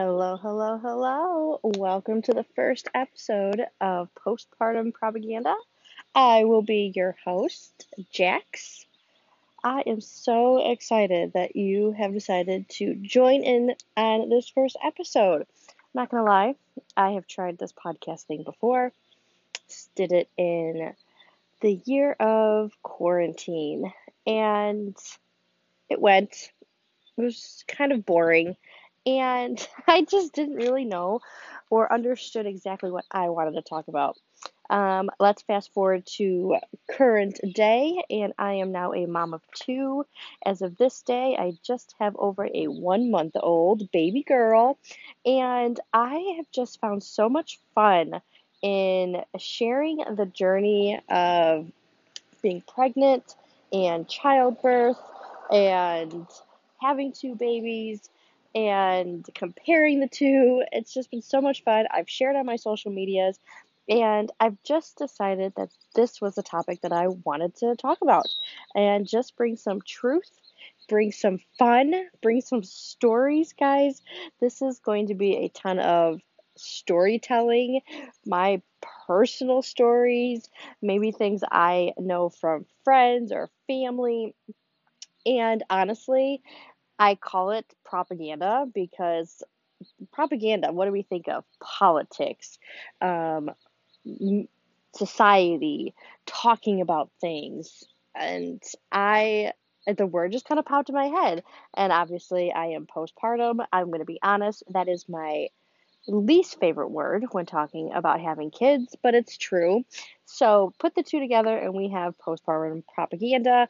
Hello, hello, hello. Welcome to the first episode of Postpartum Propaganda. I will be your host, Jax. I am so excited that you have decided to join in on this first episode. Not gonna lie, I have tried this podcast thing before. Did it in the year of quarantine, and it went. It was kind of boring and I just didn't really know or understood exactly what I wanted to talk about. Um, let's fast forward to current day, and I am now a mom of two. As of this day, I just have over a one month old baby girl, and I have just found so much fun in sharing the journey of being pregnant and childbirth and having two babies and comparing the two. It's just been so much fun. I've shared on my social medias, and I've just decided that this was a topic that I wanted to talk about and just bring some truth, bring some fun, bring some stories, guys. This is going to be a ton of storytelling, my personal stories, maybe things I know from friends or family. And honestly, I call it propaganda because propaganda, what do we think of? Politics, um, society, talking about things. And I, the word just kind of popped in my head. And obviously, I am postpartum. I'm going to be honest, that is my least favorite word when talking about having kids, but it's true. So put the two together, and we have postpartum propaganda.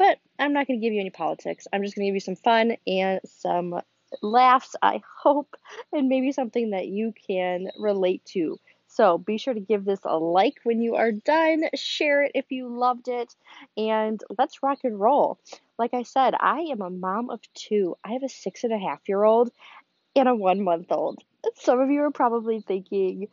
But I'm not going to give you any politics. I'm just going to give you some fun and some laughs, I hope, and maybe something that you can relate to. So be sure to give this a like when you are done, share it if you loved it, and let's rock and roll. Like I said, I am a mom of two. I have a six and a half year old and a one month old. Some of you are probably thinking,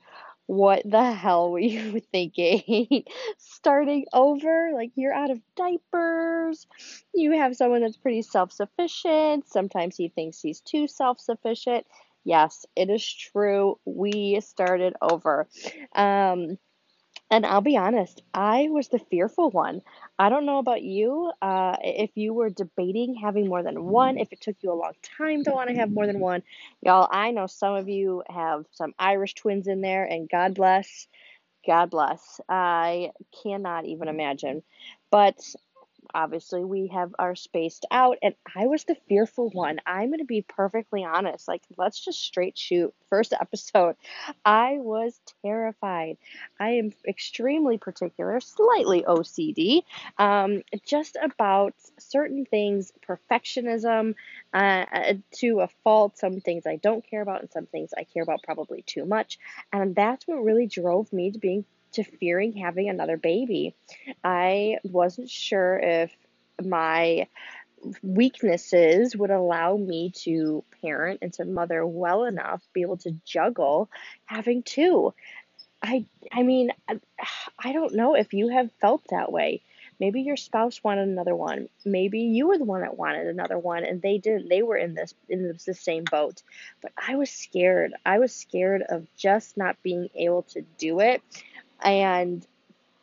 what the hell were you thinking? Starting over, like you're out of diapers. You have someone that's pretty self sufficient. Sometimes he thinks he's too self sufficient. Yes, it is true. We started over. Um, and I'll be honest, I was the fearful one. I don't know about you. Uh, if you were debating having more than one, if it took you a long time to want to have more than one, y'all, I know some of you have some Irish twins in there, and God bless. God bless. I cannot even imagine. But obviously we have our spaced out and i was the fearful one. I'm going to be perfectly honest like let's just straight shoot first episode. I was terrified. I am extremely particular slightly ocd um, just about certain things perfectionism uh, uh, to a fault some things i don't care about and some things i care about probably too much. And that's what really drove me to being to fearing having another baby. I wasn't sure if my weaknesses would allow me to parent and to mother well enough be able to juggle having two. I i mean I, don't know if you have felt that way. Maybe your spouse wanted another one. Maybe you were the one that wanted another one and they didn't. They were in this in the same boat. But i was scared. I was scared of just not being able to do it and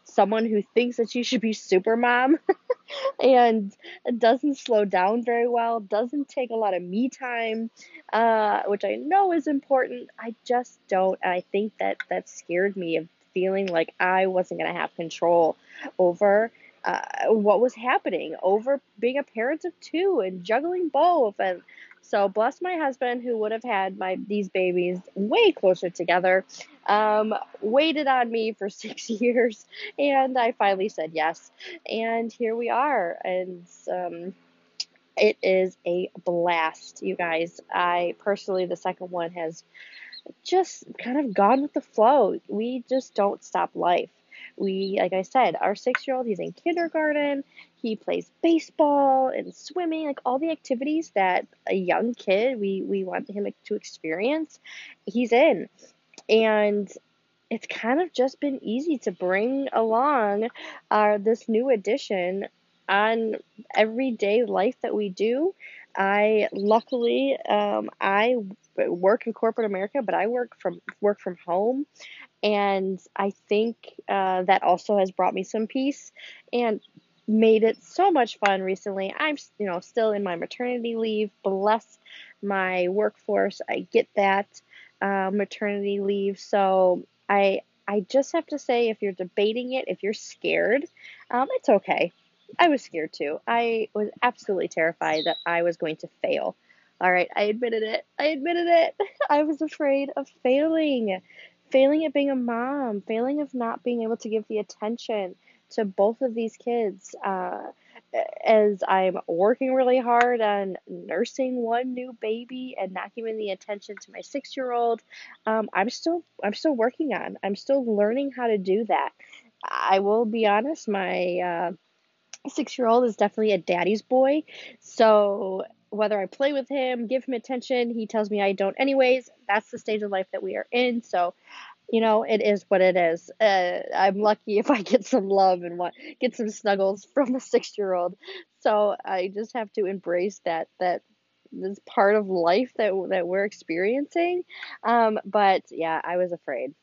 someone who thinks that she should be super mom and doesn't slow down very well, doesn't take a lot of me time, uh, which I know is important. I just don't. I think that that scared me of feeling like I wasn't going to have control over uh, what was happening, over being a parent of two and juggling both. And so bless my husband who would have had my these babies way closer together. Um, waited on me for six years, and I finally said yes. And here we are. And um, it is a blast, you guys. I personally, the second one has just kind of gone with the flow. We just don't stop life. We, like I said, our six year old, he's in kindergarten. He plays baseball and swimming, like all the activities that a young kid we, we want him to experience, he's in. And it's kind of just been easy to bring along uh, this new addition on everyday life that we do. I luckily um, I work in corporate America, but I work from work from home, and I think uh, that also has brought me some peace and made it so much fun recently. I'm you know still in my maternity leave. Bless my workforce. I get that uh, maternity leave, so I I just have to say if you're debating it, if you're scared, um, it's okay. I was scared too. I was absolutely terrified that I was going to fail. All right, I admitted it. I admitted it. I was afraid of failing. Failing at being a mom, failing of not being able to give the attention to both of these kids. Uh, as I'm working really hard on nursing one new baby and not giving the attention to my six year old, um, I'm still I'm still working on. I'm still learning how to do that. I will be honest, my uh, six year old is definitely a daddy's boy. So whether I play with him, give him attention, he tells me I don't anyways. That's the stage of life that we are in. So, you know, it is what it is. Uh, I'm lucky if I get some love and want get some snuggles from a six year old. So I just have to embrace that that this part of life that that we're experiencing. Um, but yeah, I was afraid.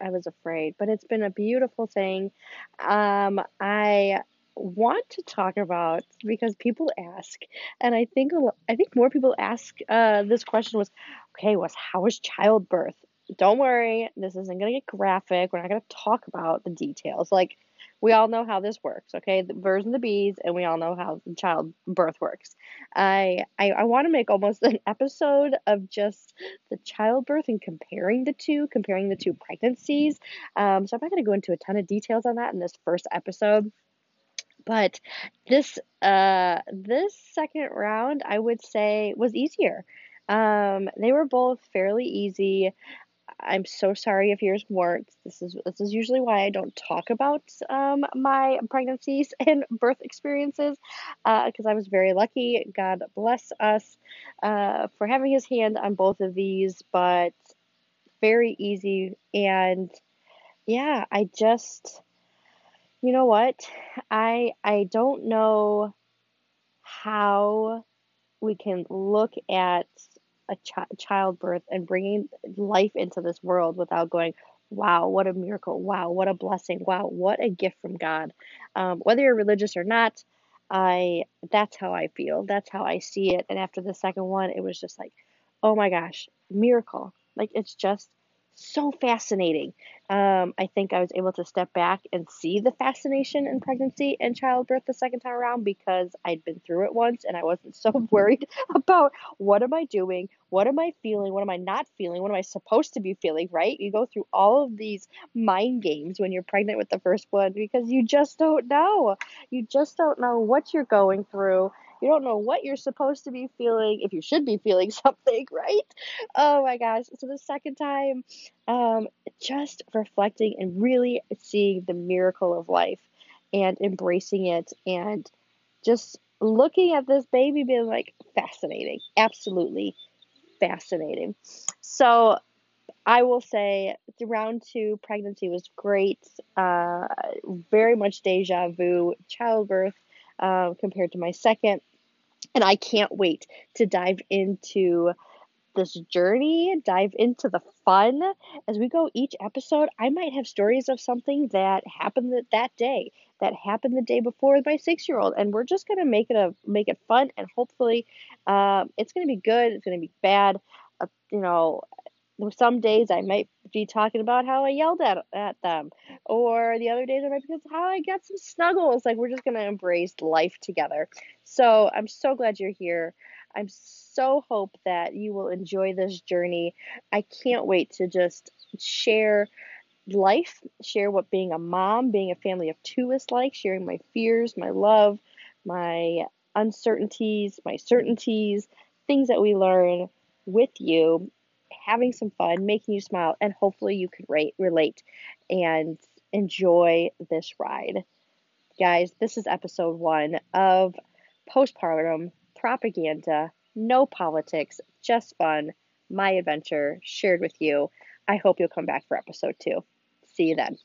I was afraid, but it's been a beautiful thing. Um, I want to talk about because people ask, and I think I think more people ask uh, this question was, okay, was how was childbirth? Don't worry, this isn't gonna get graphic. We're not gonna talk about the details. Like we all know how this works, okay? The birds and the bees, and we all know how childbirth works. I I, I want to make almost an episode of just the childbirth and comparing the two, comparing the two pregnancies. Um, so I'm not going to go into a ton of details on that in this first episode. But this uh this second round I would say was easier. Um, they were both fairly easy. I'm so sorry if yours weren't. This is this is usually why I don't talk about um, my pregnancies and birth experiences because uh, I was very lucky. God bless us uh, for having His hand on both of these, but very easy and yeah, I just you know what? I I don't know how we can look at a ch- childbirth and bringing life into this world without going, wow, what a miracle. Wow, what a blessing. Wow, what a gift from God. Um, whether you're religious or not, I that's how I feel. That's how I see it. And after the second one, it was just like, oh my gosh, miracle. Like it's just so fascinating. Um, I think I was able to step back and see the fascination in pregnancy and childbirth the second time around because I'd been through it once and I wasn't so worried about what am I doing, what am I feeling, what am I not feeling, what am I supposed to be feeling, right? You go through all of these mind games when you're pregnant with the first one because you just don't know. You just don't know what you're going through you don't know what you're supposed to be feeling, if you should be feeling something, right? Oh my gosh. So the second time, um, just reflecting and really seeing the miracle of life and embracing it and just looking at this baby being like fascinating, absolutely fascinating. So I will say round two pregnancy was great, uh, very much deja vu childbirth uh, compared to my second. And I can't wait to dive into this journey, dive into the fun. As we go each episode, I might have stories of something that happened that, day, that happened the day before with my six year old, and we're just gonna make it a make it fun, and hopefully, um, it's gonna be good. It's gonna be bad. Uh, you know, some days I might be talking about how I yelled at at them, or the other days I might be how I got some snuggles. Like we're just gonna embrace life together. So I'm so glad you're here. I'm so hope that you will enjoy this journey. I can't wait to just share life, share what being a mom, being a family of two is like, sharing my fears, my love, my uncertainties, my certainties, things that we learn with you having some fun, making you smile, and hopefully you can rate, relate and enjoy this ride. Guys, this is episode one of Postpartum Propaganda, No Politics, Just Fun, My Adventure, shared with you. I hope you'll come back for episode two. See you then.